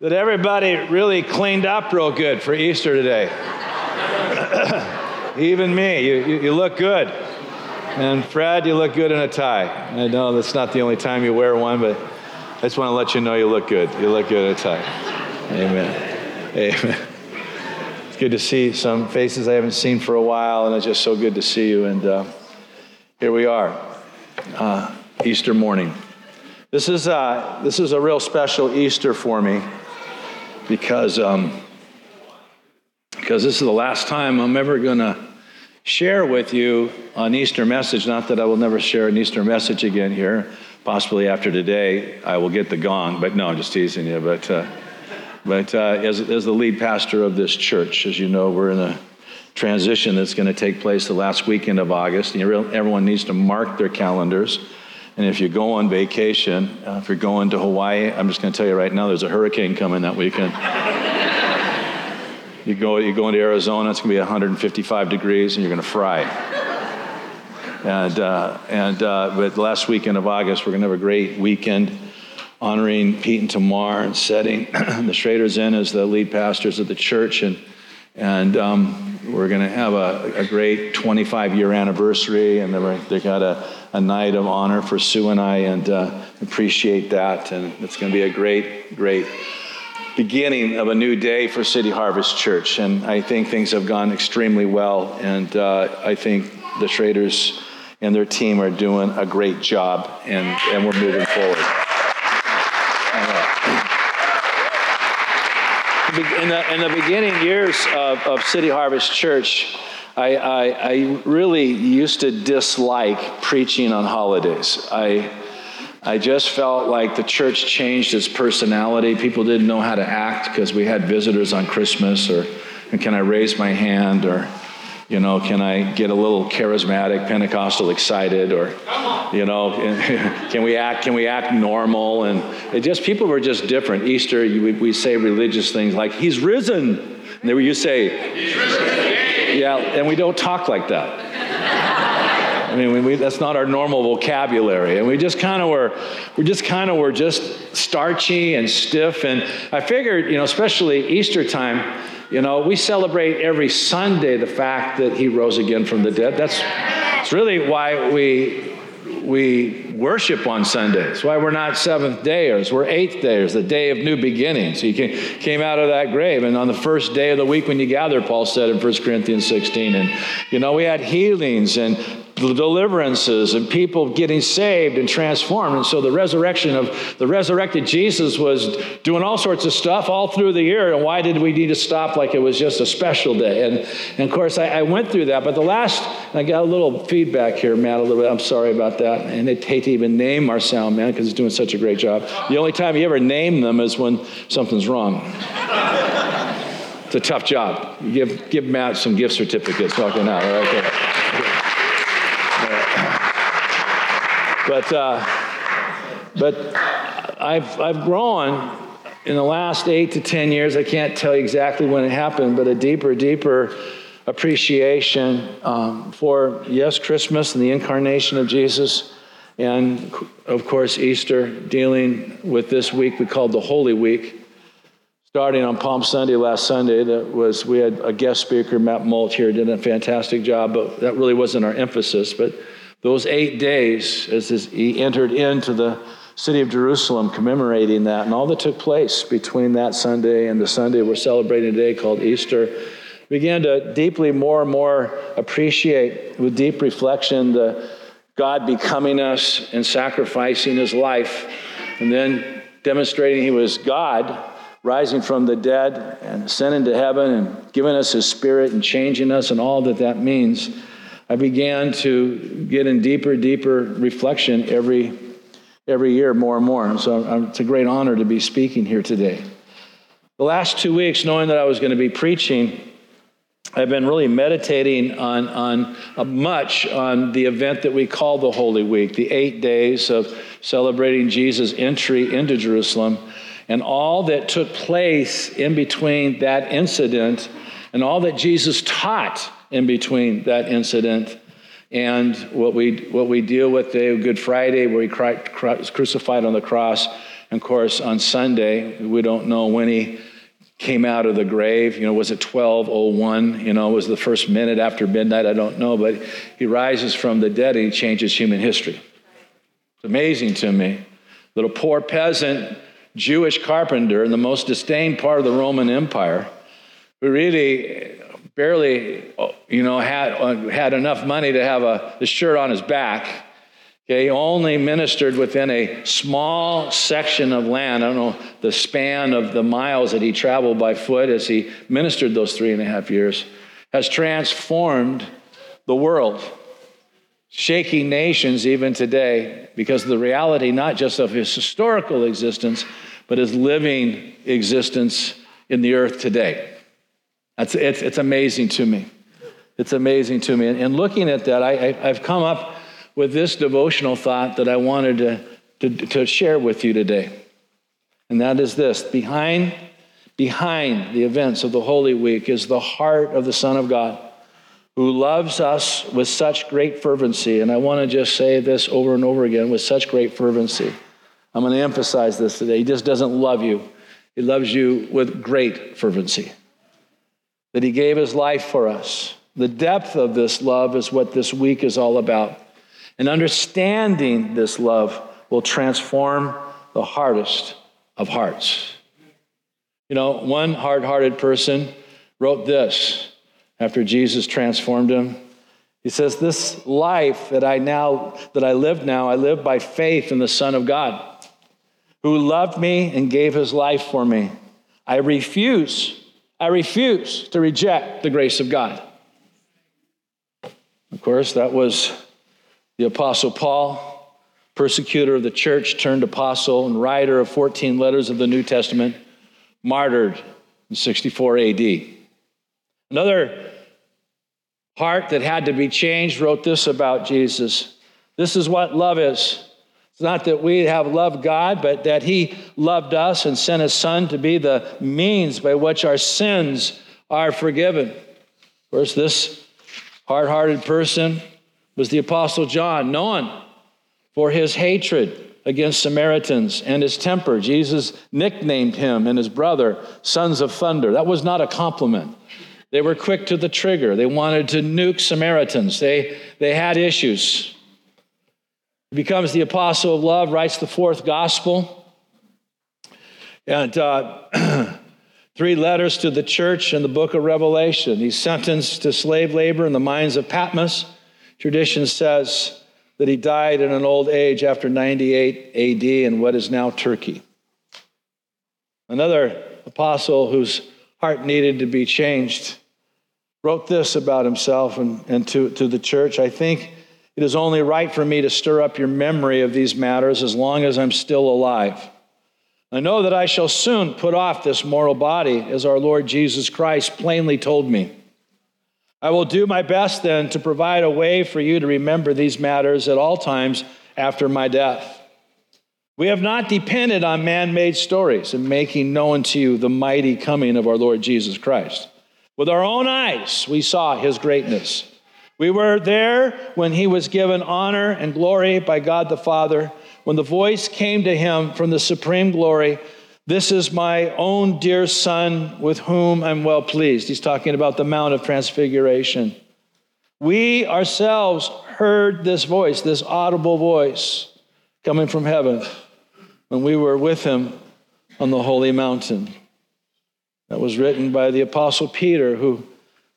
that everybody really cleaned up real good for Easter today. Even me, you, you, you, look good. And Fred, you look good in a tie. I know that's not the only time you wear one, but I just want to let you know you look good. You look good in a tie. Amen. Amen. It's good to see some faces I haven't seen for a while, and it's just so good to see you. And uh, here we are, uh, Easter morning. This is, uh, this is a real special Easter for me because, um, because this is the last time I'm ever going to share with you an Easter message. Not that I will never share an Easter message again here. Possibly after today, I will get the gong. But no, I'm just teasing you. But, uh, but uh, as, as the lead pastor of this church, as you know, we're in a transition that's going to take place the last weekend of August. And everyone needs to mark their calendars and if you go on vacation, uh, if you're going to Hawaii, I'm just going to tell you right now, there's a hurricane coming that weekend. you go, you go into Arizona, it's going to be 155 degrees, and you're going to fry. And, uh, and uh, but last weekend of August, we're going to have a great weekend honoring Pete and Tamar and setting the Schraders in as the lead pastors of the church. And, and um, we're going to have a, a great 25 year anniversary, and they've got a a night of honor for Sue and I, and uh, appreciate that. And it's going to be a great, great beginning of a new day for City Harvest Church. And I think things have gone extremely well. And uh, I think the Schraders and their team are doing a great job, and, and we're moving forward. In the, in the beginning years of, of City Harvest Church, I, I, I really used to dislike preaching on holidays. I, I just felt like the church changed its personality. People didn't know how to act because we had visitors on Christmas, or can I raise my hand, or you know, can I get a little charismatic, Pentecostal excited, or you know, can we act? Can we act normal? And it just people were just different. Easter, we, we say religious things like "He's risen," and then you say, "He's risen." Yeah, and we don't talk like that. I mean, we, that's not our normal vocabulary, and we just kind of were, we just kind of were just starchy and stiff. And I figured, you know, especially Easter time, you know, we celebrate every Sunday the fact that he rose again from the dead. That's, that's really why we we worship on Sundays. Why we're not seventh dayers, we're eighth dayers, the day of new beginnings. He came out of that grave, and on the first day of the week when you gather, Paul said in 1 Corinthians 16. And, you know, we had healings and deliverances and people getting saved and transformed. And so the resurrection of the resurrected Jesus was doing all sorts of stuff all through the year. And why did we need to stop like it was just a special day? And, and of course, I, I went through that. But the last, I got a little feedback here, Matt, a little bit. I'm sorry about that. And they hate to even name our sound man because he's doing such a great job. The only time you ever name them is when something's wrong. It's a tough job. Give, give Matt some gift certificates walking out. All right, okay. But, uh, but I've, I've grown in the last eight to 10 years. I can't tell you exactly when it happened, but a deeper, deeper appreciation um, for, yes, Christmas and the incarnation of Jesus. And of course, Easter, dealing with this week we called the Holy Week. Starting on Palm Sunday last Sunday, that was we had a guest speaker, Matt Molt here, did a fantastic job, but that really wasn't our emphasis. But those eight days as he entered into the city of Jerusalem, commemorating that, and all that took place between that Sunday and the Sunday we're celebrating today called Easter, began to deeply more and more appreciate with deep reflection the God becoming us and sacrificing his life, and then demonstrating he was God rising from the dead and ascending to heaven and giving us his spirit and changing us and all that that means. I began to get in deeper, deeper reflection every, every year, more and more. And so it's a great honor to be speaking here today. The last two weeks, knowing that I was going to be preaching, I've been really meditating on, on uh, much on the event that we call the Holy Week, the eight days of celebrating Jesus' entry into Jerusalem, and all that took place in between that incident and all that Jesus taught in between that incident and what we, what we deal with today, Good Friday, where he was crucified on the cross, And of course, on Sunday, we don't know when he came out of the grave. You know, was it 1201? You know, was the first minute after midnight? I don't know. But he rises from the dead and he changes human history. It's amazing to me that a poor peasant Jewish carpenter in the most disdained part of the Roman Empire who really barely, you know, had, uh, had enough money to have a, the shirt on his back Okay, only ministered within a small section of land. I don't know the span of the miles that he traveled by foot as he ministered those three and a half years, has transformed the world, shaking nations even today because of the reality not just of his historical existence, but his living existence in the earth today. That's, it's, it's amazing to me. It's amazing to me. And, and looking at that, I, I, I've come up with this devotional thought that I wanted to, to, to share with you today. And that is this behind, behind the events of the Holy Week is the heart of the Son of God who loves us with such great fervency. And I want to just say this over and over again with such great fervency. I'm going to emphasize this today. He just doesn't love you, He loves you with great fervency. That He gave His life for us. The depth of this love is what this week is all about. And understanding this love will transform the hardest of hearts. You know, one hard hearted person wrote this after Jesus transformed him. He says, This life that I now, that I live now, I live by faith in the Son of God, who loved me and gave his life for me. I refuse, I refuse to reject the grace of God. Of course, that was the Apostle Paul, persecutor of the church, turned apostle, and writer of 14 letters of the New Testament, martyred in 64 AD. Another heart that had to be changed wrote this about Jesus. This is what love is. It's not that we have loved God, but that He loved us and sent His Son to be the means by which our sins are forgiven. Of course, this hard hearted person was the Apostle John, known for his hatred against Samaritans and his temper. Jesus nicknamed him and his brother sons of thunder. That was not a compliment. They were quick to the trigger. They wanted to nuke Samaritans. They, they had issues. He becomes the apostle of love, writes the fourth gospel. And uh, three letters to the church in the book of Revelation. He's sentenced to slave labor in the mines of Patmos. Tradition says that he died in an old age after 98 AD in what is now Turkey. Another apostle whose heart needed to be changed wrote this about himself and, and to, to the church. I think it is only right for me to stir up your memory of these matters as long as I'm still alive. I know that I shall soon put off this mortal body, as our Lord Jesus Christ plainly told me. I will do my best then to provide a way for you to remember these matters at all times after my death. We have not depended on man made stories in making known to you the mighty coming of our Lord Jesus Christ. With our own eyes, we saw his greatness. We were there when he was given honor and glory by God the Father, when the voice came to him from the supreme glory this is my own dear son with whom I'm well pleased. He's talking about the Mount of Transfiguration. We ourselves heard this voice, this audible voice coming from heaven when we were with him on the holy mountain. That was written by the Apostle Peter, who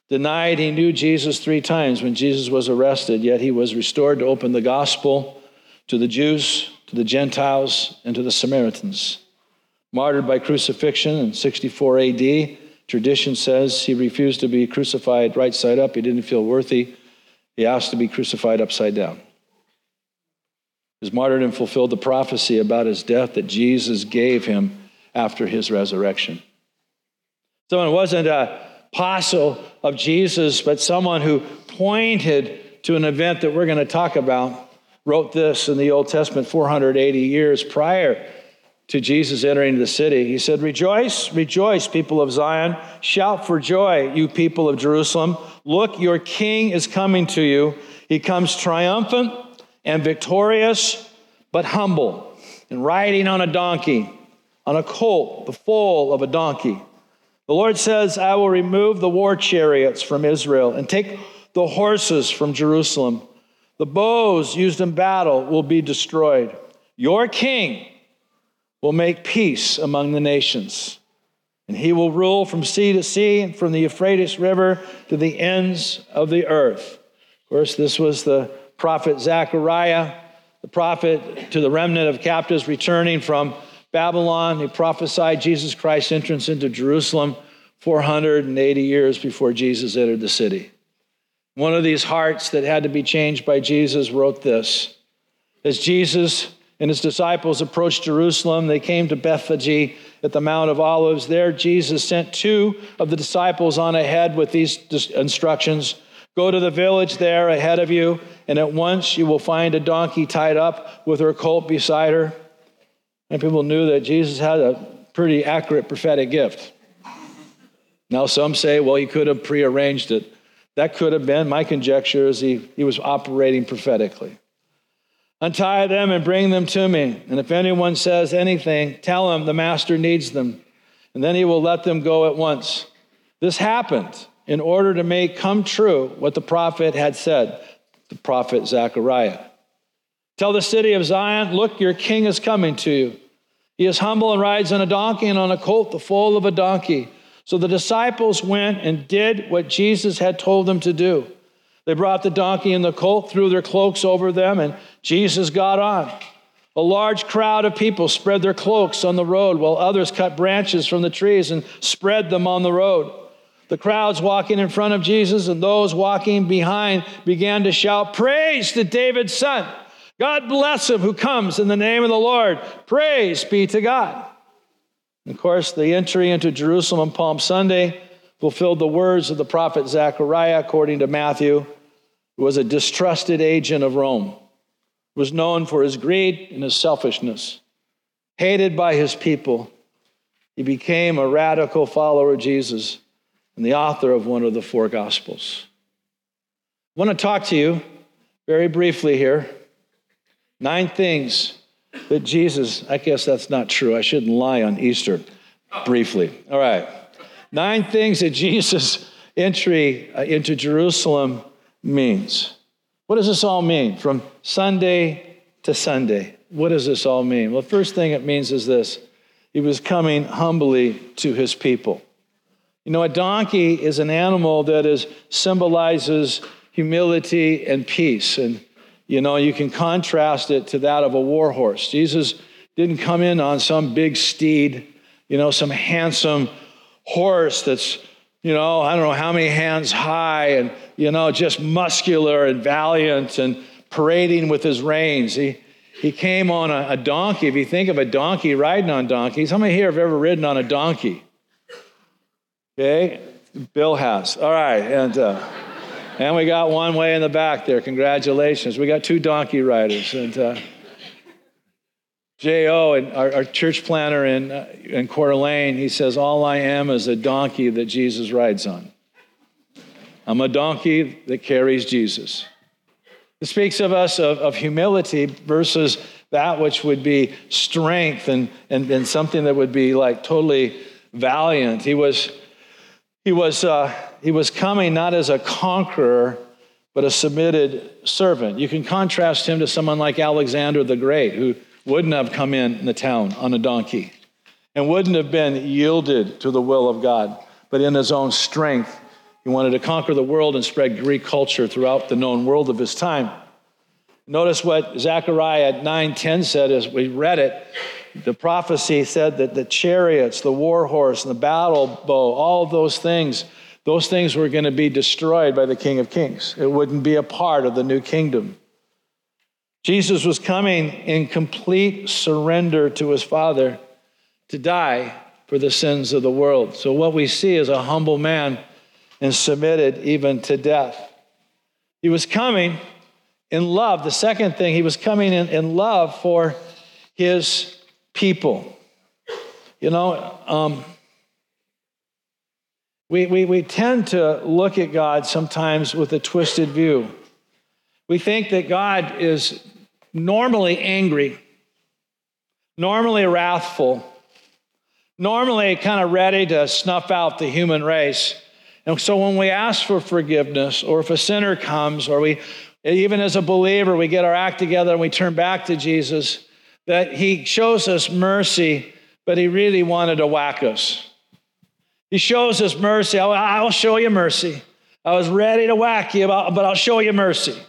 denied he knew Jesus three times when Jesus was arrested, yet he was restored to open the gospel to the Jews, to the Gentiles, and to the Samaritans martyred by crucifixion in 64 AD. Tradition says he refused to be crucified right side up. He didn't feel worthy. He asked to be crucified upside down. His martyrdom fulfilled the prophecy about his death that Jesus gave him after his resurrection. So it wasn't an apostle of Jesus, but someone who pointed to an event that we're going to talk about, wrote this in the Old Testament 480 years prior to Jesus entering the city. He said, Rejoice, rejoice, people of Zion. Shout for joy, you people of Jerusalem. Look, your king is coming to you. He comes triumphant and victorious, but humble and riding on a donkey, on a colt, the foal of a donkey. The Lord says, I will remove the war chariots from Israel and take the horses from Jerusalem. The bows used in battle will be destroyed. Your king will make peace among the nations, and he will rule from sea to sea and from the Euphrates River to the ends of the earth. Of course, this was the prophet Zechariah, the prophet to the remnant of captives returning from Babylon. He prophesied Jesus Christ's entrance into Jerusalem 480 years before Jesus entered the city. One of these hearts that had to be changed by Jesus wrote this As Jesus and his disciples approached Jerusalem, they came to Bethphage at the Mount of Olives. There, Jesus sent two of the disciples on ahead with these instructions Go to the village there ahead of you, and at once you will find a donkey tied up with her colt beside her. And people knew that Jesus had a pretty accurate prophetic gift. Now, some say, well, he could have prearranged it. That could have been. My conjecture is he, he was operating prophetically. Untie them and bring them to me. And if anyone says anything, tell him the master needs them. And then he will let them go at once. This happened in order to make come true what the prophet had said, the prophet Zechariah. Tell the city of Zion, look, your king is coming to you. He is humble and rides on a donkey and on a colt, the foal of a donkey. So the disciples went and did what Jesus had told them to do. They brought the donkey and the colt, threw their cloaks over them, and Jesus got on. A large crowd of people spread their cloaks on the road, while others cut branches from the trees and spread them on the road. The crowds walking in front of Jesus and those walking behind began to shout, Praise to David's son! God bless him who comes in the name of the Lord. Praise be to God. Of course, the entry into Jerusalem on Palm Sunday fulfilled the words of the prophet Zechariah, according to Matthew, who was a distrusted agent of Rome, was known for his greed and his selfishness. Hated by his people, he became a radical follower of Jesus and the author of one of the four Gospels. I want to talk to you very briefly here. Nine things that Jesus, I guess that's not true. I shouldn't lie on Easter briefly. All right. Nine things that Jesus' entry uh, into Jerusalem means. What does this all mean from Sunday to Sunday? What does this all mean? Well, the first thing it means is this He was coming humbly to his people. You know, a donkey is an animal that is, symbolizes humility and peace. And you know, you can contrast it to that of a war horse. Jesus didn't come in on some big steed, you know, some handsome horse that's, you know, I don't know how many hands high and, you know, just muscular and valiant and parading with his reins. He, he came on a, a donkey. If you think of a donkey riding on donkeys, how many here have ever ridden on a donkey? Okay, Bill has. All right, and. Uh, and we got one way in the back there. Congratulations. We got two donkey riders. And uh, J.O., and our, our, church planner in, uh, in Coeur d'Alene, he says, All I am is a donkey that Jesus rides on. I'm a donkey that carries Jesus. It speaks of us of, of humility versus that which would be strength and, and, and something that would be like totally valiant. He was, he was, uh, he was coming not as a conqueror, but a submitted servant. You can contrast him to someone like Alexander the Great, who wouldn't have come in the town on a donkey and wouldn't have been yielded to the will of God, but in his own strength, he wanted to conquer the world and spread Greek culture throughout the known world of his time. Notice what Zechariah 9:10 said as we read it. The prophecy said that the chariots, the war horse, and the battle bow, all those things those things were going to be destroyed by the King of Kings. It wouldn't be a part of the new kingdom. Jesus was coming in complete surrender to his Father to die for the sins of the world. So, what we see is a humble man and submitted even to death. He was coming in love. The second thing, he was coming in, in love for his people. You know, um, we, we, we tend to look at God sometimes with a twisted view. We think that God is normally angry, normally wrathful, normally kind of ready to snuff out the human race. And so when we ask for forgiveness, or if a sinner comes, or we, even as a believer, we get our act together and we turn back to Jesus, that he shows us mercy, but he really wanted to whack us. He shows us mercy. I'll show you mercy. I was ready to whack you, but I'll show you mercy.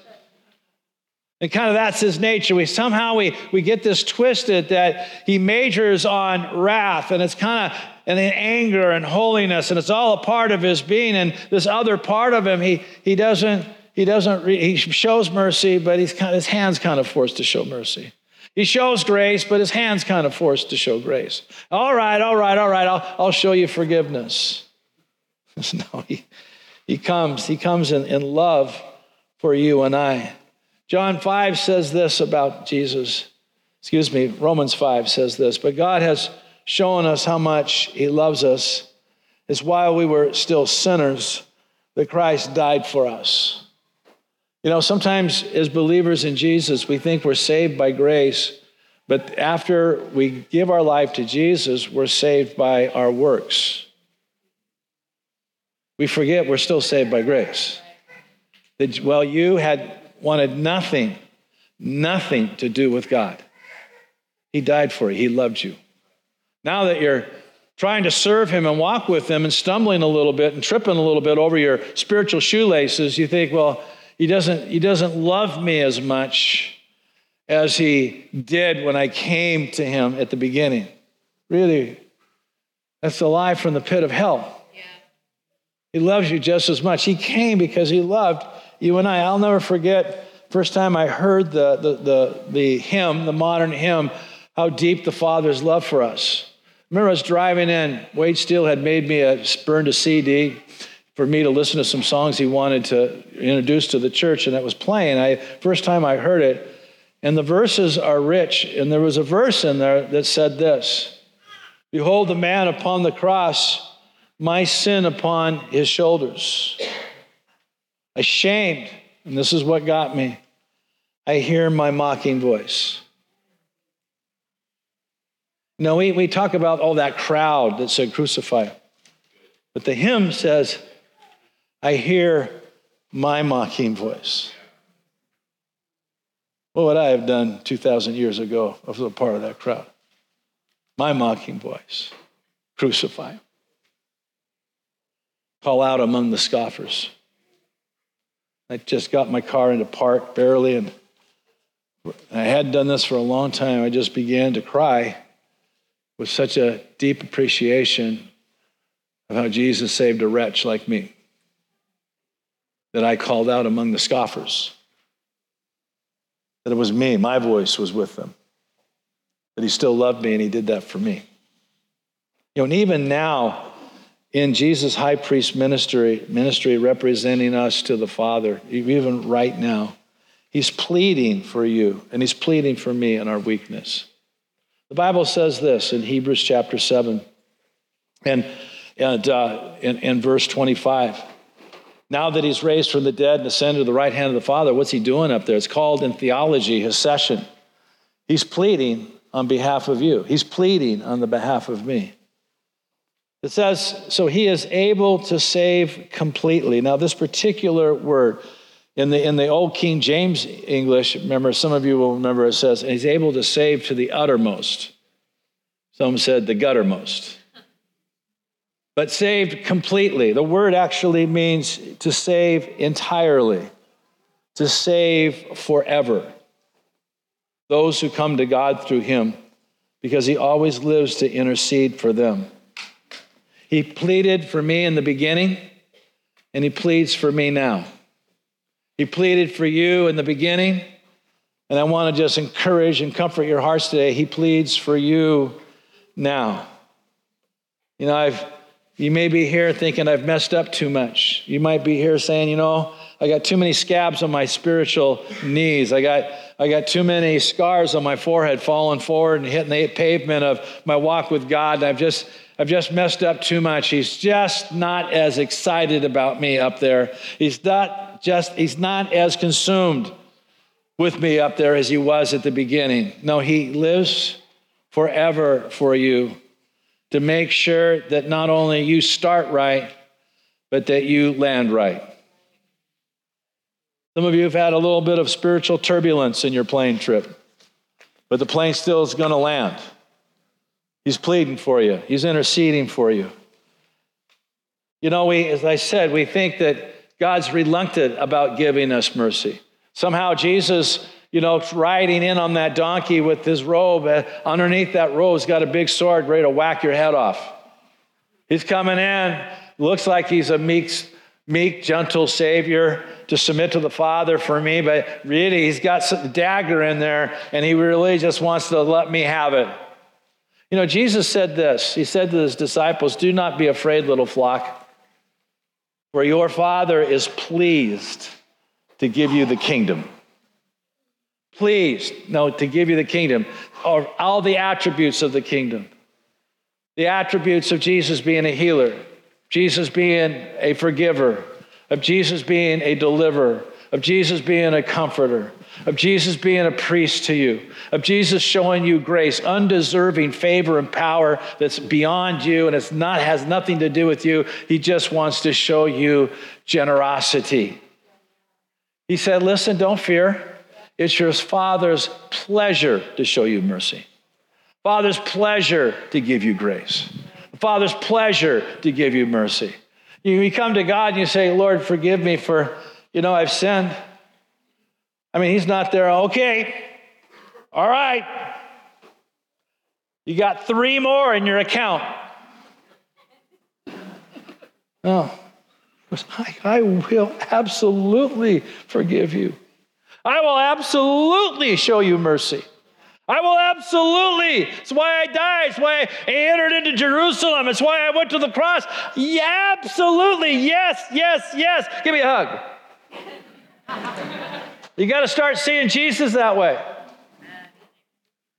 And kind of that's his nature. We somehow we, we get this twisted that he majors on wrath, and it's kind of and then anger and holiness, and it's all a part of his being. And this other part of him, he he doesn't he doesn't he shows mercy, but he's kind of, his hands kind of forced to show mercy. He shows grace, but his hands kind of forced to show grace. All right, all right, all right. I'll I'll show you forgiveness. no, he he comes he comes in, in love for you and I. John 5 says this about Jesus. Excuse me, Romans 5 says this. But God has shown us how much He loves us It's while we were still sinners that Christ died for us. You know, sometimes as believers in Jesus, we think we're saved by grace, but after we give our life to Jesus, we're saved by our works. We forget we're still saved by grace. That, well, you had wanted nothing, nothing to do with God. He died for you, He loved you. Now that you're trying to serve Him and walk with Him and stumbling a little bit and tripping a little bit over your spiritual shoelaces, you think, well, He doesn't, he doesn't love me as much as He did when I came to Him at the beginning. Really, that's a lie from the pit of hell. Yeah. He loves you just as much. He came because He loved you and I. I'll never forget first time I heard the, the, the, the hymn, the modern hymn, How Deep the Father's Love for Us. I remember I was driving in. Wade Steele had made me a burned a CD for me to listen to some songs he wanted to introduce to the church, and that was playing. I first time I heard it, and the verses are rich. And there was a verse in there that said this: "Behold the man upon the cross, my sin upon his shoulders." Ashamed, and this is what got me, I hear my mocking voice. No, we, we talk about all that crowd that said crucify. But the hymn says, I hear my mocking voice. What would I have done 2,000 years ago if I was a part of that crowd? My mocking voice. Crucify. him. Call out among the scoffers. I just got my car into park barely, and I had done this for a long time. I just began to cry with such a deep appreciation of how Jesus saved a wretch like me that I called out among the scoffers. That it was me, my voice was with them. That he still loved me and he did that for me. You know, and even now, in Jesus' high priest ministry, ministry representing us to the Father, even right now, he's pleading for you and he's pleading for me in our weakness. The Bible says this in Hebrews chapter 7 and, and uh, in, in verse 25. Now that he's raised from the dead and ascended to the right hand of the Father, what's he doing up there? It's called in theology his session. He's pleading on behalf of you, he's pleading on the behalf of me. It says, so he is able to save completely. Now, this particular word in the, in the old King James English, remember, some of you will remember it says, he's able to save to the uttermost. Some said the guttermost. But saved completely. The word actually means to save entirely, to save forever. Those who come to God through him, because he always lives to intercede for them. He pleaded for me in the beginning, and He pleads for me now. He pleaded for you in the beginning, and I want to just encourage and comfort your hearts today. He pleads for you now. You know, I've you may be here thinking I've messed up too much. You might be here saying, you know, I got too many scabs on my spiritual knees. I got I got too many scars on my forehead falling forward and hitting the pavement of my walk with God. And I've just I've just messed up too much. He's just not as excited about me up there. He's not just, he's not as consumed with me up there as he was at the beginning. No, he lives forever for you to make sure that not only you start right, but that you land right. Some of you have had a little bit of spiritual turbulence in your plane trip, but the plane still is going to land. He's pleading for you, He's interceding for you. You know, we, as I said, we think that God's reluctant about giving us mercy. Somehow Jesus, you know, riding in on that donkey with his robe, uh, underneath that robe, he's got a big sword ready to whack your head off. He's coming in, looks like he's a meek, meek, gentle Savior to submit to the Father for me, but really he's got some dagger in there and he really just wants to let me have it. You know, Jesus said this He said to his disciples, Do not be afraid, little flock. For your Father is pleased to give you the kingdom. Pleased, no, to give you the kingdom, or all the attributes of the kingdom. The attributes of Jesus being a healer, Jesus being a forgiver, of Jesus being a deliverer, of Jesus being a comforter, of Jesus being a priest to you, of Jesus showing you grace, undeserving favor and power that's beyond you and it's not has nothing to do with you. He just wants to show you generosity. He said, "Listen, don't fear. It's your father's pleasure to show you mercy. Father's pleasure to give you grace. Father's pleasure to give you mercy. You, come to God and you say, Lord, forgive me for, you know, I've sinned. I mean, he's not there, okay, all right. You got three more in your account. No. I, I will absolutely forgive you. I will absolutely show you mercy. I will absolutely. It's why I died. It's why I entered into Jerusalem. It's why I went to the cross. Yeah, absolutely. Yes, yes, yes. Give me a hug. You got to start seeing Jesus that way.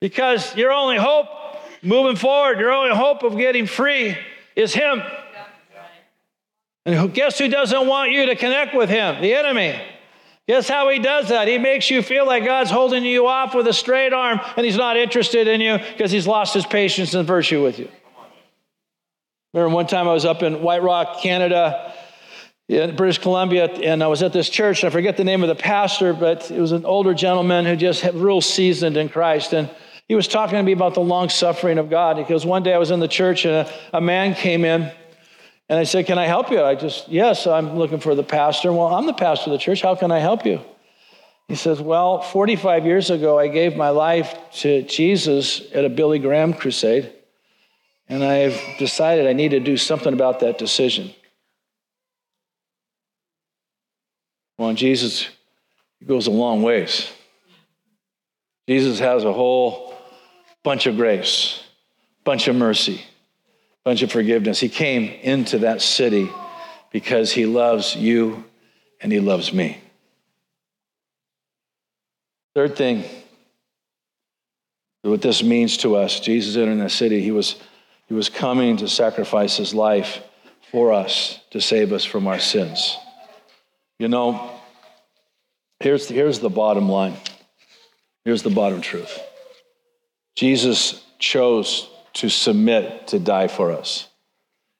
Because your only hope moving forward, your only hope of getting free is Him. And guess who doesn't want you to connect with Him? The enemy. Guess how he does that? He makes you feel like God's holding you off with a straight arm and he's not interested in you because he's lost his patience and virtue with you. Remember one time I was up in White Rock, Canada, in British Columbia, and I was at this church. and I forget the name of the pastor, but it was an older gentleman who just had real seasoned in Christ. And he was talking to me about the long suffering of God. Because one day I was in the church and a, a man came in, and I said, Can I help you? I just, Yes, I'm looking for the pastor. Well, I'm the pastor of the church. How can I help you? He says, Well, 45 years ago, I gave my life to Jesus at a Billy Graham crusade, and I've decided I need to do something about that decision. Well, Jesus goes a long ways. Jesus has a whole bunch of grace, bunch of mercy, bunch of forgiveness. He came into that city because he loves you and he loves me. Third thing, what this means to us, Jesus entered the city. He was, he was coming to sacrifice his life for us to save us from our sins. You know, here's the, here's the bottom line. Here's the bottom truth Jesus chose to submit to die for us.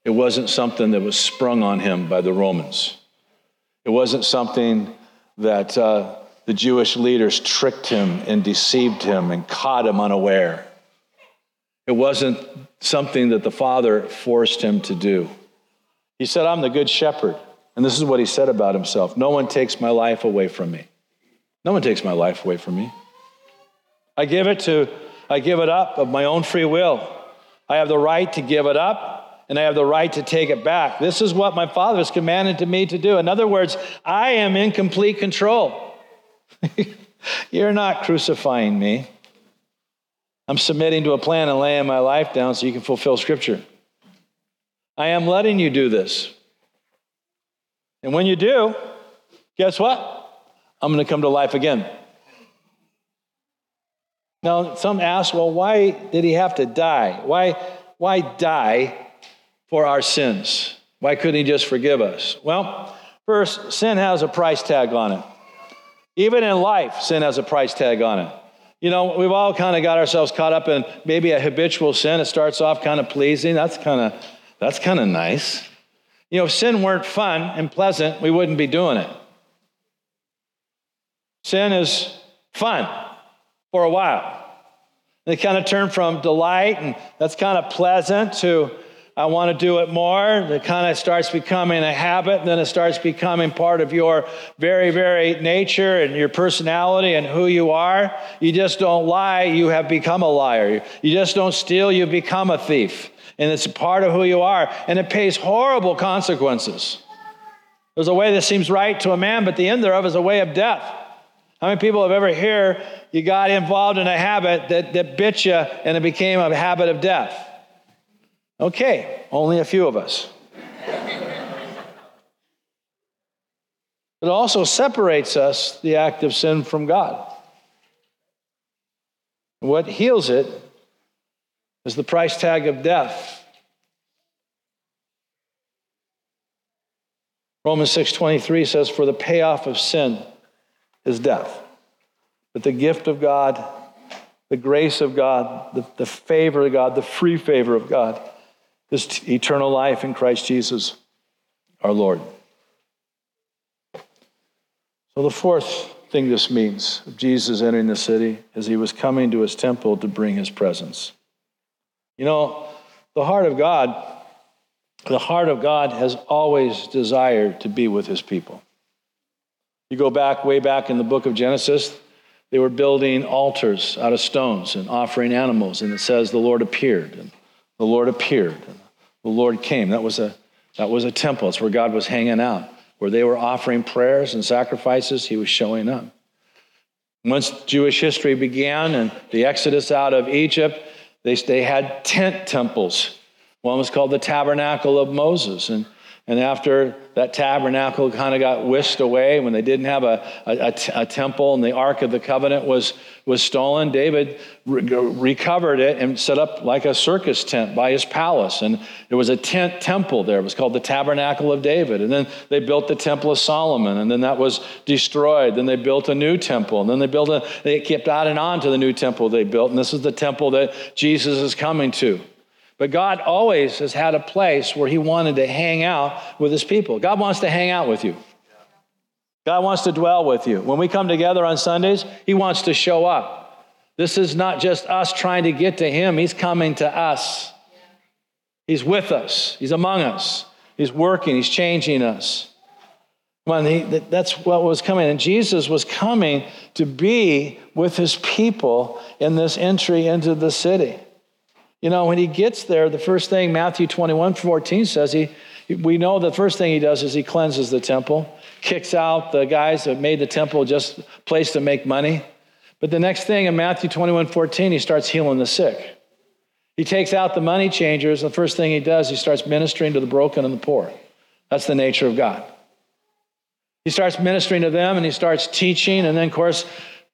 It wasn't something that was sprung on him by the Romans. It wasn't something that uh, the Jewish leaders tricked him and deceived him and caught him unaware. It wasn't something that the Father forced him to do. He said, I'm the good shepherd. And this is what he said about himself No one takes my life away from me. No one takes my life away from me. I give it to, I give it up of my own free will. I have the right to give it up and I have the right to take it back. This is what my Father has commanded to me to do. In other words, I am in complete control. You're not crucifying me. I'm submitting to a plan and laying my life down so you can fulfill Scripture. I am letting you do this. And when you do, guess what? I'm going to come to life again. Now, some ask, well, why did he have to die? Why, why die for our sins? Why couldn't he just forgive us? Well, first, sin has a price tag on it. Even in life, sin has a price tag on it. You know, we've all kind of got ourselves caught up in maybe a habitual sin. It starts off kind of pleasing. That's kind of that's kind of nice. You know, if sin weren't fun and pleasant, we wouldn't be doing it. Sin is fun for a while. They kind of turn from delight, and that's kind of pleasant, to I want to do it more. It kind of starts becoming a habit, and then it starts becoming part of your very, very nature and your personality and who you are. You just don't lie, you have become a liar. You just don't steal, you become a thief. And it's part of who you are, and it pays horrible consequences. There's a way that seems right to a man, but the end thereof is a way of death. How many people have ever heard you got involved in a habit that, that bit you and it became a habit of death? Okay, only a few of us. it also separates us, the act of sin, from God. What heals it is the price tag of death. Romans 6:23 says for the payoff of sin is death. But the gift of God, the grace of God, the, the favor of God, the free favor of God this eternal life in Christ Jesus our Lord. So, the fourth thing this means of Jesus entering the city is he was coming to his temple to bring his presence. You know, the heart of God, the heart of God has always desired to be with his people. You go back, way back in the book of Genesis, they were building altars out of stones and offering animals, and it says the Lord appeared. And the Lord appeared. And the Lord came. That was a that was a temple. It's where God was hanging out. Where they were offering prayers and sacrifices, he was showing up. Once Jewish history began and the exodus out of Egypt, they, they had tent temples. One was called the Tabernacle of Moses. And and after that tabernacle kind of got whisked away, when they didn't have a, a, a, temple and the Ark of the Covenant was, was stolen, David re- recovered it and set up like a circus tent by his palace. And there was a tent temple there. It was called the Tabernacle of David. And then they built the Temple of Solomon, and then that was destroyed. Then they built a new temple. And then they built a, they kept adding on to the new temple they built. And this is the temple that Jesus is coming to. But God always has had a place where He wanted to hang out with His people. God wants to hang out with you. God wants to dwell with you. When we come together on Sundays, He wants to show up. This is not just us trying to get to Him, He's coming to us. He's with us, He's among us, He's working, He's changing us. Well, he, that's what was coming. And Jesus was coming to be with His people in this entry into the city. You know, when he gets there, the first thing Matthew 21 14 says, he, we know the first thing he does is he cleanses the temple, kicks out the guys that made the temple just a place to make money. But the next thing in Matthew 21 14, he starts healing the sick. He takes out the money changers. The first thing he does, he starts ministering to the broken and the poor. That's the nature of God. He starts ministering to them and he starts teaching. And then, of course,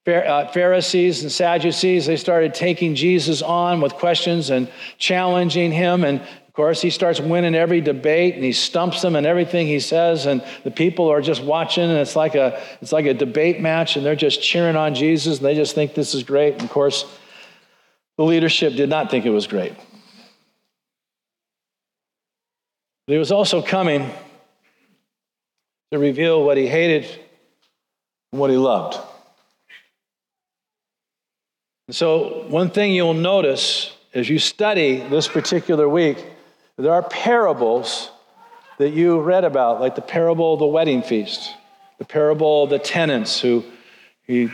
Uh, Pharisees and Sadducees, they started taking Jesus on with questions and challenging him. And of course, he starts winning every debate and he stumps them and everything he says. And the people are just watching, and it's like a, it's like a debate match, and they're just cheering on Jesus, and they just think this is great. And of course, the leadership did not think it was great. But he was also coming to reveal what he hated and what he loved. So, one thing you'll notice as you study this particular week, there are parables that you read about, like the parable of the wedding feast, the parable of the tenants who, he,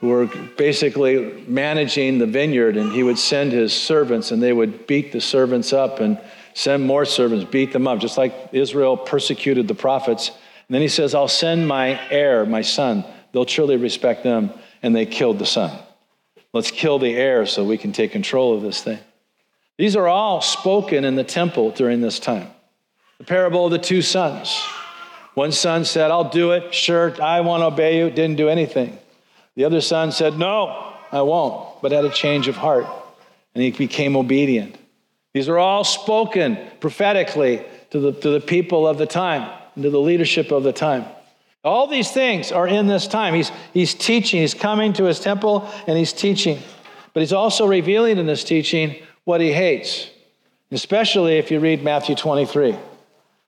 who were basically managing the vineyard, and he would send his servants, and they would beat the servants up and send more servants, beat them up, just like Israel persecuted the prophets. And then he says, I'll send my heir, my son. They'll truly respect them. And they killed the son. Let's kill the heir so we can take control of this thing. These are all spoken in the temple during this time. The parable of the two sons. One son said, I'll do it. Sure, I want to obey you. Didn't do anything. The other son said, No, I won't, but had a change of heart. And he became obedient. These are all spoken prophetically to the, to the people of the time and to the leadership of the time. All these things are in this time. He's, he's teaching, he's coming to his temple and he's teaching. But he's also revealing in this teaching what he hates, especially if you read Matthew 23.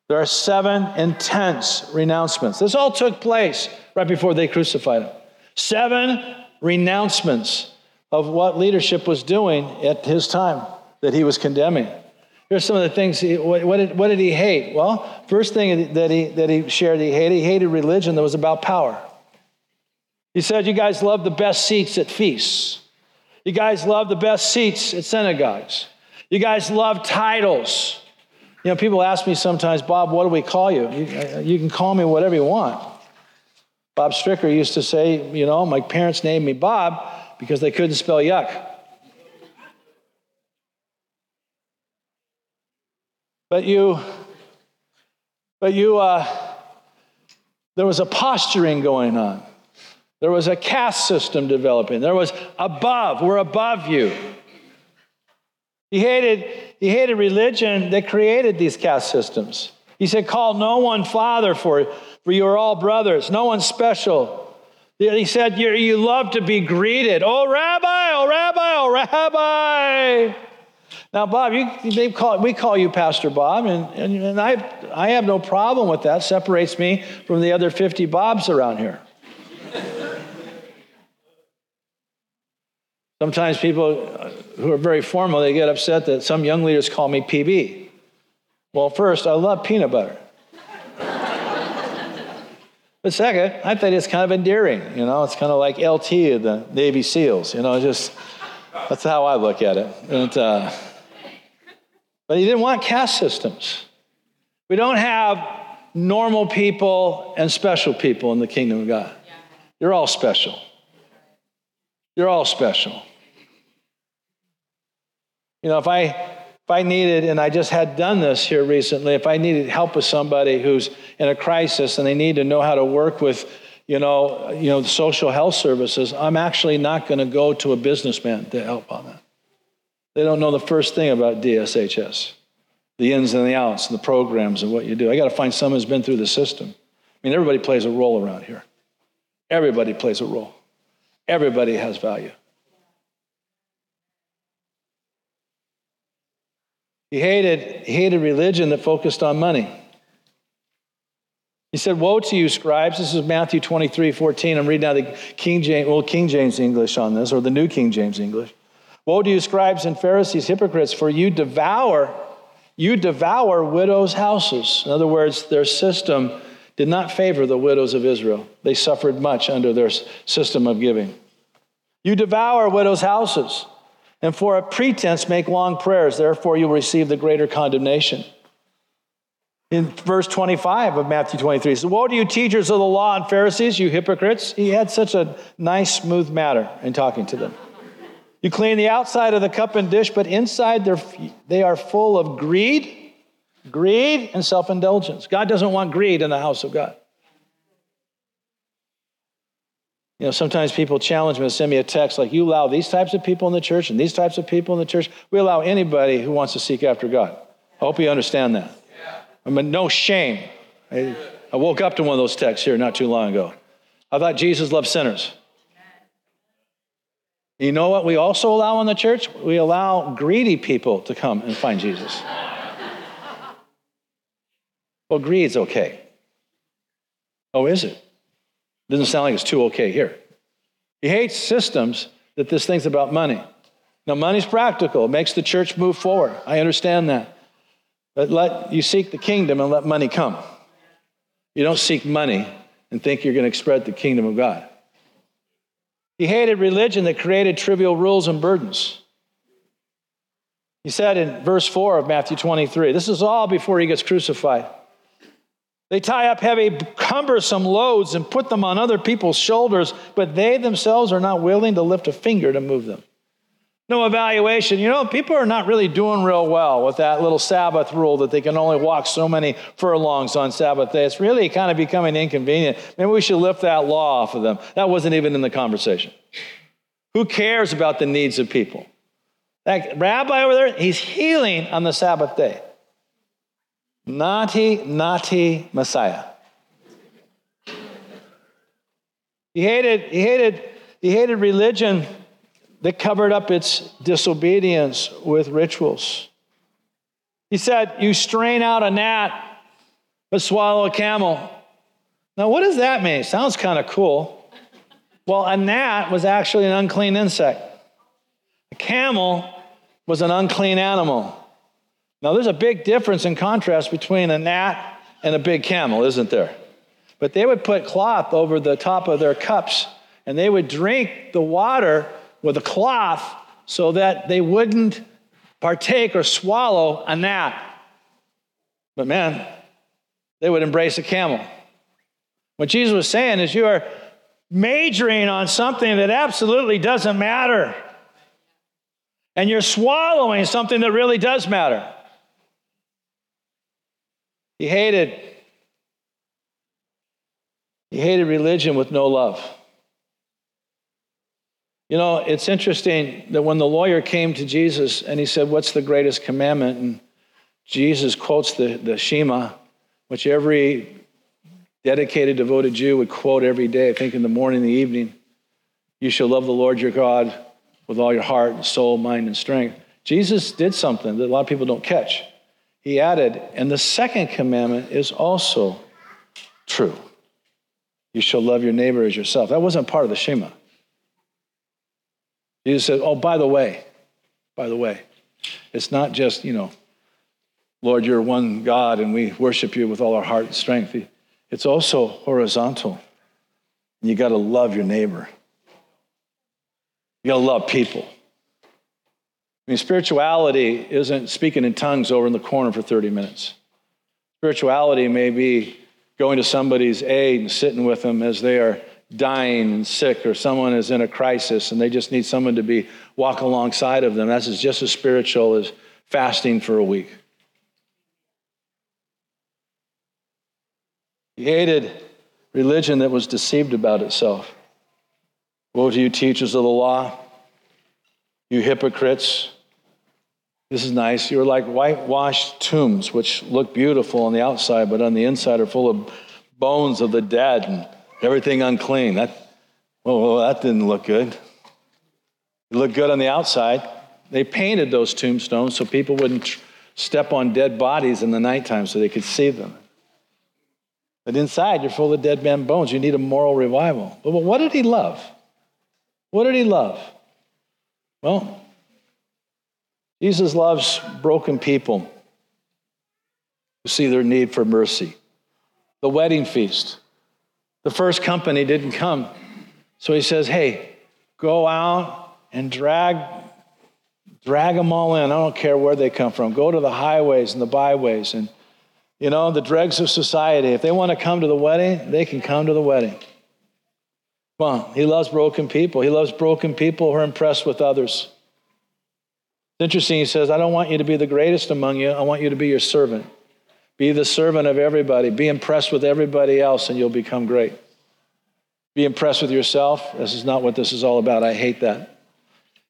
There are seven intense renouncements. This all took place right before they crucified him. Seven renouncements of what leadership was doing at his time that he was condemning. Here's some of the things. He, what, did, what did he hate? Well, first thing that he, that he shared he hated, he hated religion that was about power. He said, You guys love the best seats at feasts. You guys love the best seats at synagogues. You guys love titles. You know, people ask me sometimes, Bob, what do we call you? You, you can call me whatever you want. Bob Stricker used to say, you know, my parents named me Bob because they couldn't spell yuck. But you, but you, uh, there was a posturing going on. There was a caste system developing. There was above, we're above you. He hated, he hated religion that created these caste systems. He said, Call no one father, for, for you are all brothers, no one special. He said, You love to be greeted. Oh, Rabbi, oh, Rabbi, oh, Rabbi. Now, Bob, you, call, we call you Pastor Bob, and, and, and I, I have no problem with that. Separates me from the other 50 Bobs around here. Sometimes people who are very formal, they get upset that some young leaders call me PB. Well, first, I love peanut butter. but second, I think it's kind of endearing. You know, it's kind of like LT of the Navy SEALs. You know, just that's how I look at it. And, uh, but he didn't want caste systems. We don't have normal people and special people in the kingdom of God. You're all special. You're all special. You know, if I if I needed, and I just had done this here recently, if I needed help with somebody who's in a crisis and they need to know how to work with, you know, you know, social health services, I'm actually not going to go to a businessman to help on that. They don't know the first thing about DSHS, the ins and the outs, and the programs and what you do. I got to find someone who's been through the system. I mean, everybody plays a role around here. Everybody plays a role. Everybody has value. He hated, he hated religion that focused on money. He said, Woe to you, scribes. This is Matthew 23, 14. I'm reading out the King James, well, King James English on this, or the New King James English. Woe to you, scribes and Pharisees, hypocrites, for you devour, you devour widows' houses. In other words, their system did not favor the widows of Israel. They suffered much under their system of giving. You devour widows' houses, and for a pretense make long prayers. Therefore, you'll receive the greater condemnation. In verse 25 of Matthew 23, he says, woe to you, teachers of the law and Pharisees, you hypocrites. He had such a nice, smooth manner in talking to them. You clean the outside of the cup and dish, but inside they are full of greed, greed, and self indulgence. God doesn't want greed in the house of God. You know, sometimes people challenge me and send me a text like, You allow these types of people in the church and these types of people in the church. We allow anybody who wants to seek after God. I hope you understand that. I mean, no shame. I, I woke up to one of those texts here not too long ago. I thought Jesus loved sinners. You know what we also allow in the church? We allow greedy people to come and find Jesus. well, greed's okay. Oh, is it? Doesn't sound like it's too okay here. He hates systems that this thing's about money. Now, money's practical, it makes the church move forward. I understand that. But let you seek the kingdom and let money come. You don't seek money and think you're going to spread the kingdom of God. He hated religion that created trivial rules and burdens. He said in verse 4 of Matthew 23, this is all before he gets crucified. They tie up heavy, cumbersome loads and put them on other people's shoulders, but they themselves are not willing to lift a finger to move them no evaluation. You know, people are not really doing real well with that little Sabbath rule that they can only walk so many furlongs on Sabbath day. It's really kind of becoming inconvenient. Maybe we should lift that law off of them. That wasn't even in the conversation. Who cares about the needs of people? That rabbi over there, he's healing on the Sabbath day. Naughty, naughty Messiah. He hated, he hated, he hated religion that covered up its disobedience with rituals. He said, You strain out a gnat, but swallow a camel. Now, what does that mean? Sounds kind of cool. Well, a gnat was actually an unclean insect, a camel was an unclean animal. Now, there's a big difference in contrast between a gnat and a big camel, isn't there? But they would put cloth over the top of their cups and they would drink the water with a cloth so that they wouldn't partake or swallow a gnat. But man, they would embrace a camel. What Jesus was saying is, you are majoring on something that absolutely doesn't matter. And you're swallowing something that really does matter. He hated he hated religion with no love. You know, it's interesting that when the lawyer came to Jesus and he said, What's the greatest commandment? And Jesus quotes the, the Shema, which every dedicated, devoted Jew would quote every day, I think in the morning the evening. You shall love the Lord your God with all your heart, soul, mind, and strength. Jesus did something that a lot of people don't catch. He added, and the second commandment is also true. You shall love your neighbor as yourself. That wasn't part of the Shema. Jesus said, Oh, by the way, by the way, it's not just, you know, Lord, you're one God and we worship you with all our heart and strength. It's also horizontal. You got to love your neighbor. You got to love people. I mean, spirituality isn't speaking in tongues over in the corner for 30 minutes. Spirituality may be going to somebody's aid and sitting with them as they are dying and sick, or someone is in a crisis and they just need someone to be walk alongside of them. That's just as spiritual as fasting for a week. He hated religion that was deceived about itself. Woe to you, teachers of the law, you hypocrites. This is nice. You're like whitewashed tombs, which look beautiful on the outside, but on the inside are full of bones of the dead and everything unclean. That, well, that didn't look good. It looked good on the outside. They painted those tombstones so people wouldn't step on dead bodies in the nighttime so they could see them. But inside, you're full of dead man bones. You need a moral revival. But what did he love? What did he love? Well, Jesus loves broken people who see their need for mercy. The wedding feast. The first company didn't come. So he says, hey, go out and drag, drag them all in. I don't care where they come from. Go to the highways and the byways and you know, the dregs of society. If they want to come to the wedding, they can come to the wedding. Well, he loves broken people. He loves broken people who are impressed with others. It's interesting, he says, I don't want you to be the greatest among you. I want you to be your servant. Be the servant of everybody. Be impressed with everybody else, and you'll become great. Be impressed with yourself. This is not what this is all about. I hate that.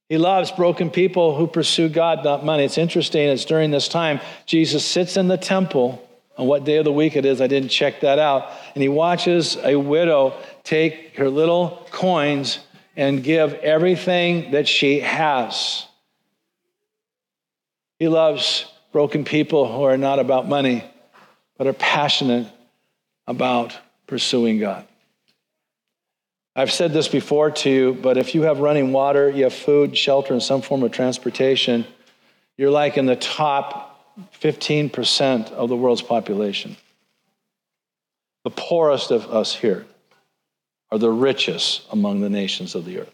He loves broken people who pursue God, not money. It's interesting, it's during this time, Jesus sits in the temple on what day of the week it is, I didn't check that out. And he watches a widow take her little coins and give everything that she has. He loves broken people who are not about money, but are passionate about pursuing God. I've said this before to you, but if you have running water, you have food, shelter, and some form of transportation, you're like in the top 15% of the world's population. The poorest of us here are the richest among the nations of the earth.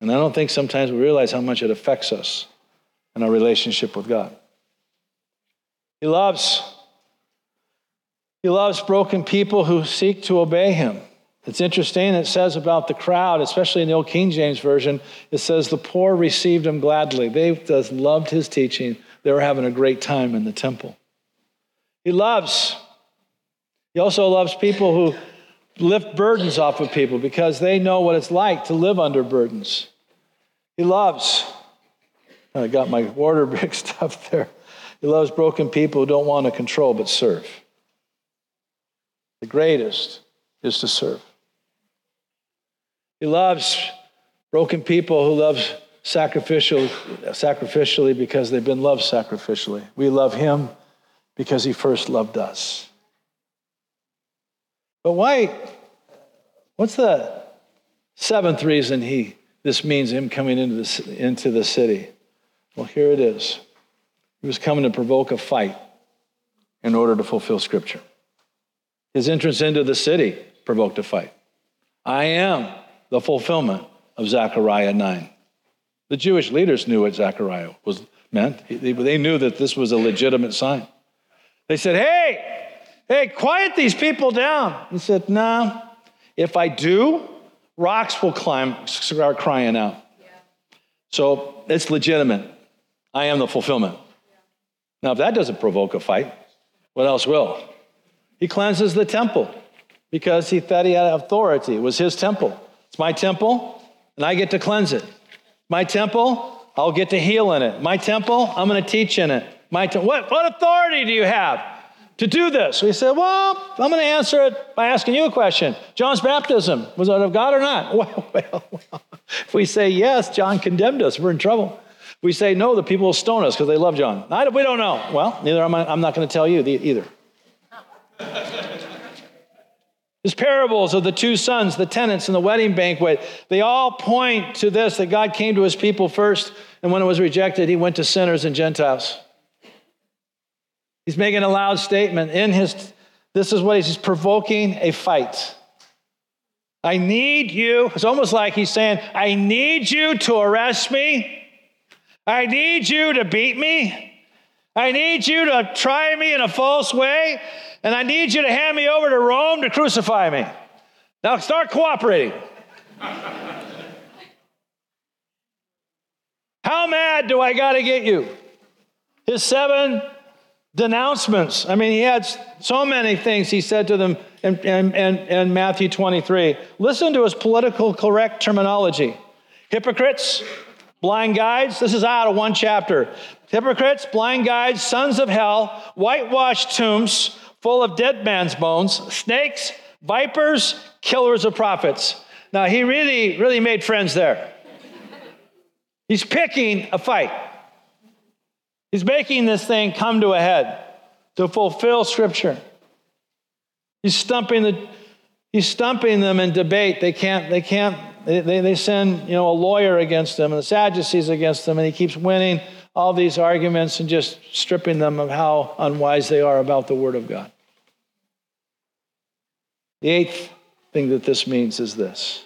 And I don't think sometimes we realize how much it affects us in our relationship with God. He loves he loves broken people who seek to obey him. It's interesting, it says about the crowd, especially in the Old King James Version, it says the poor received him gladly. They just loved his teaching. They were having a great time in the temple. He loves, he also loves people who lift burdens off of people because they know what it's like to live under burdens. He loves, I got my water mixed up there. He loves broken people who don't want to control but serve. The greatest is to serve. He loves broken people who love sacrificial, sacrificially because they've been loved sacrificially. We love him because he first loved us. But why? What's the seventh reason he this means him coming into the, into the city? Well, here it is. He was coming to provoke a fight in order to fulfill Scripture. His entrance into the city provoked a fight. I am the fulfillment of Zechariah 9. The Jewish leaders knew what Zechariah was meant. They knew that this was a legitimate sign. They said, Hey, hey, quiet these people down. He said, Nah, if I do, rocks will climb, start crying out. Yeah. So it's legitimate. I am the fulfillment. Now, if that doesn't provoke a fight, what else will? He cleanses the temple because he thought he had authority. It was his temple. It's my temple, and I get to cleanse it. My temple, I'll get to heal in it. My temple, I'm going to teach in it. My te- what, what authority do you have to do this? We said, Well, I'm going to answer it by asking you a question. John's baptism, was it of God or not? Well, well, well. If we say yes, John condemned us. We're in trouble. We say no, the people will stone us because they love John. I, we don't know. Well, neither am I, I'm not going to tell you either. His parables of the two sons, the tenants, and the wedding banquet, they all point to this that God came to his people first, and when it was rejected, he went to sinners and Gentiles. He's making a loud statement in his, this is what he's, he's provoking a fight. I need you. It's almost like he's saying, I need you to arrest me. I need you to beat me. I need you to try me in a false way, and I need you to hand me over to Rome to crucify me. Now start cooperating. How mad do I got to get you? His seven denouncements. I mean, he had so many things he said to them in, in, in, in Matthew 23. Listen to his political correct terminology hypocrites, blind guides. This is out of one chapter. Hypocrites, blind guides, sons of hell, whitewashed tombs full of dead man's bones, snakes, vipers, killers of prophets. Now, he really, really made friends there. He's picking a fight. He's making this thing come to a head to fulfill Scripture. He's stumping the he's stumping them in debate. They can't, they can't, they, they, they send, you know, a lawyer against them and the Sadducees against them, and he keeps winning all these arguments and just stripping them of how unwise they are about the Word of God. The eighth thing that this means is this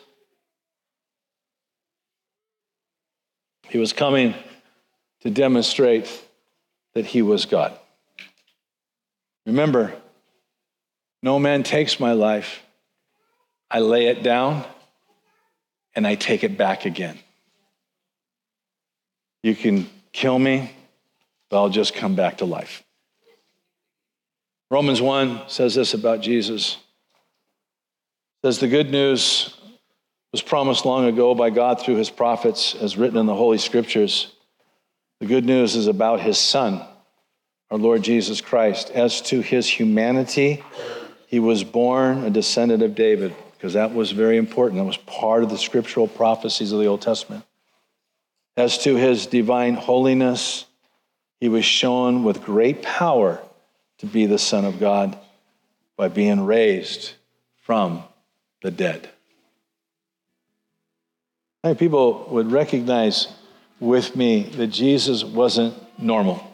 He was coming to demonstrate that He was God. Remember, no man takes my life, I lay it down and I take it back again. You can kill me, but I'll just come back to life. Romans 1 says this about Jesus. It says the good news was promised long ago by God through his prophets as written in the holy scriptures. The good news is about his son, our Lord Jesus Christ. As to his humanity, he was born a descendant of David because that was very important. That was part of the scriptural prophecies of the Old Testament. As to his divine holiness, he was shown with great power to be the Son of God by being raised from the dead. Many people would recognize with me that Jesus wasn't normal.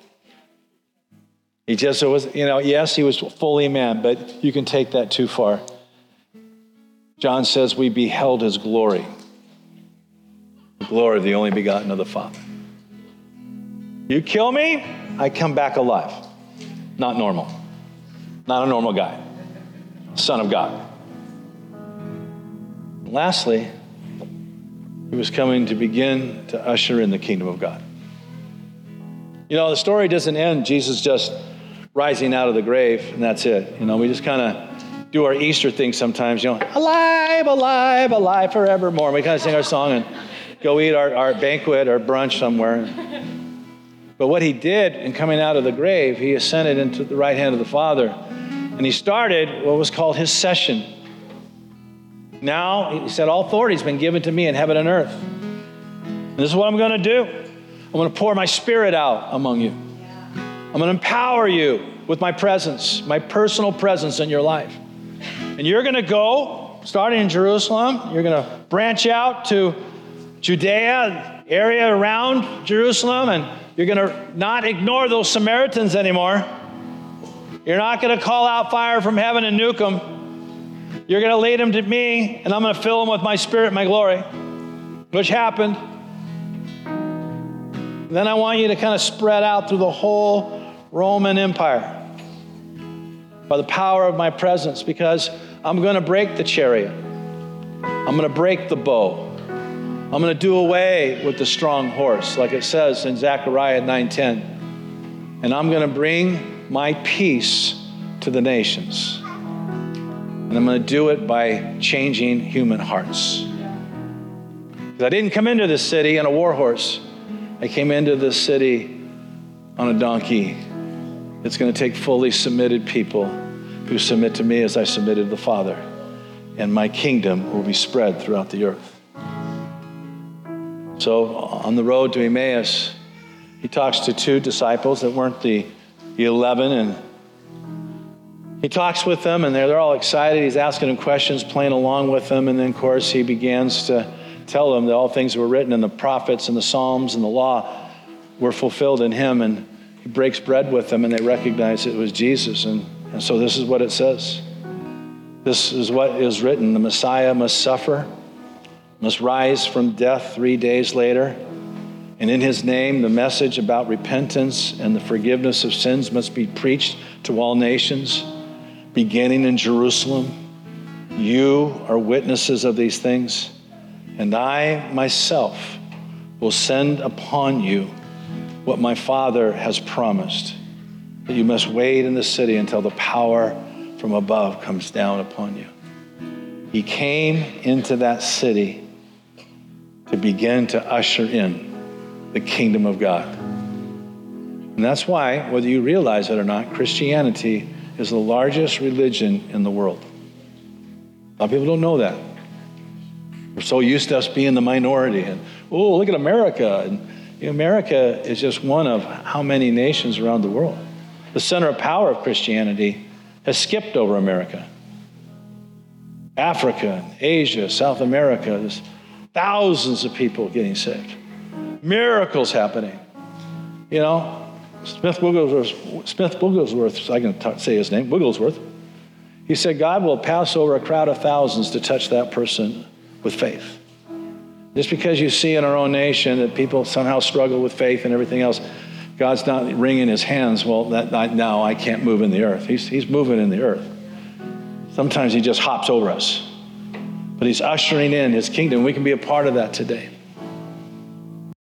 He just was, you know, yes, he was fully man, but you can take that too far. John says, We beheld his glory, the glory of the only begotten of the Father. You kill me, I come back alive. Not normal. Not a normal guy. Son of God. lastly, he was coming to begin to usher in the kingdom of God. You know, the story doesn't end Jesus just rising out of the grave and that's it. You know, we just kind of do our Easter thing sometimes, you know, alive, alive, alive forevermore. We kind of sing our song and go eat our, our banquet or brunch somewhere. But what he did in coming out of the grave, he ascended into the right hand of the Father. And he started what was called his session. Now, he said, All authority has been given to me in heaven and earth. And this is what I'm going to do I'm going to pour my spirit out among you. I'm going to empower you with my presence, my personal presence in your life. And you're going to go, starting in Jerusalem, you're going to branch out to Judea, area around Jerusalem, and you're going to not ignore those Samaritans anymore. You're not going to call out fire from heaven and nuke them. You're going to lead them to me, and I'm going to fill them with my spirit, my glory, which happened. Then I want you to kind of spread out through the whole Roman Empire by the power of my presence because I'm going to break the chariot. I'm going to break the bow. I'm going to do away with the strong horse, like it says in Zechariah 9:10. And I'm going to bring my peace to the nations. And I'm going to do it by changing human hearts. I didn't come into this city on a war horse. I came into this city on a donkey. It's going to take fully submitted people who submit to me as I submitted to the Father, and my kingdom will be spread throughout the earth. So, on the road to Emmaus, he talks to two disciples that weren't the, the 11, and he talks with them, and they're, they're all excited. He's asking them questions, playing along with them, and then, of course, he begins to tell them that all things were written in the prophets and the Psalms and the law were fulfilled in him, and he breaks bread with them, and they recognize it was Jesus. And and so this is what it says. This is what is written the Messiah must suffer, must rise from death three days later. And in his name, the message about repentance and the forgiveness of sins must be preached to all nations, beginning in Jerusalem. You are witnesses of these things, and I myself will send upon you what my Father has promised that you must wait in the city until the power from above comes down upon you. He came into that city to begin to usher in the kingdom of God. And that's why, whether you realize it or not, Christianity is the largest religion in the world. A lot of people don't know that. We're so used to us being the minority, and oh, look at America. And you know, America is just one of how many nations around the world the center of power of Christianity has skipped over America. Africa, Asia, South America, there's thousands of people getting saved. Miracles happening. You know, Smith Wigglesworth, Smith Wigglesworth I can t- say his name, Wigglesworth, he said, God will pass over a crowd of thousands to touch that person with faith. Just because you see in our own nation that people somehow struggle with faith and everything else, God's not wringing his hands, well, that, now I can't move in the earth. He's, he's moving in the earth. Sometimes he just hops over us. But he's ushering in his kingdom. We can be a part of that today.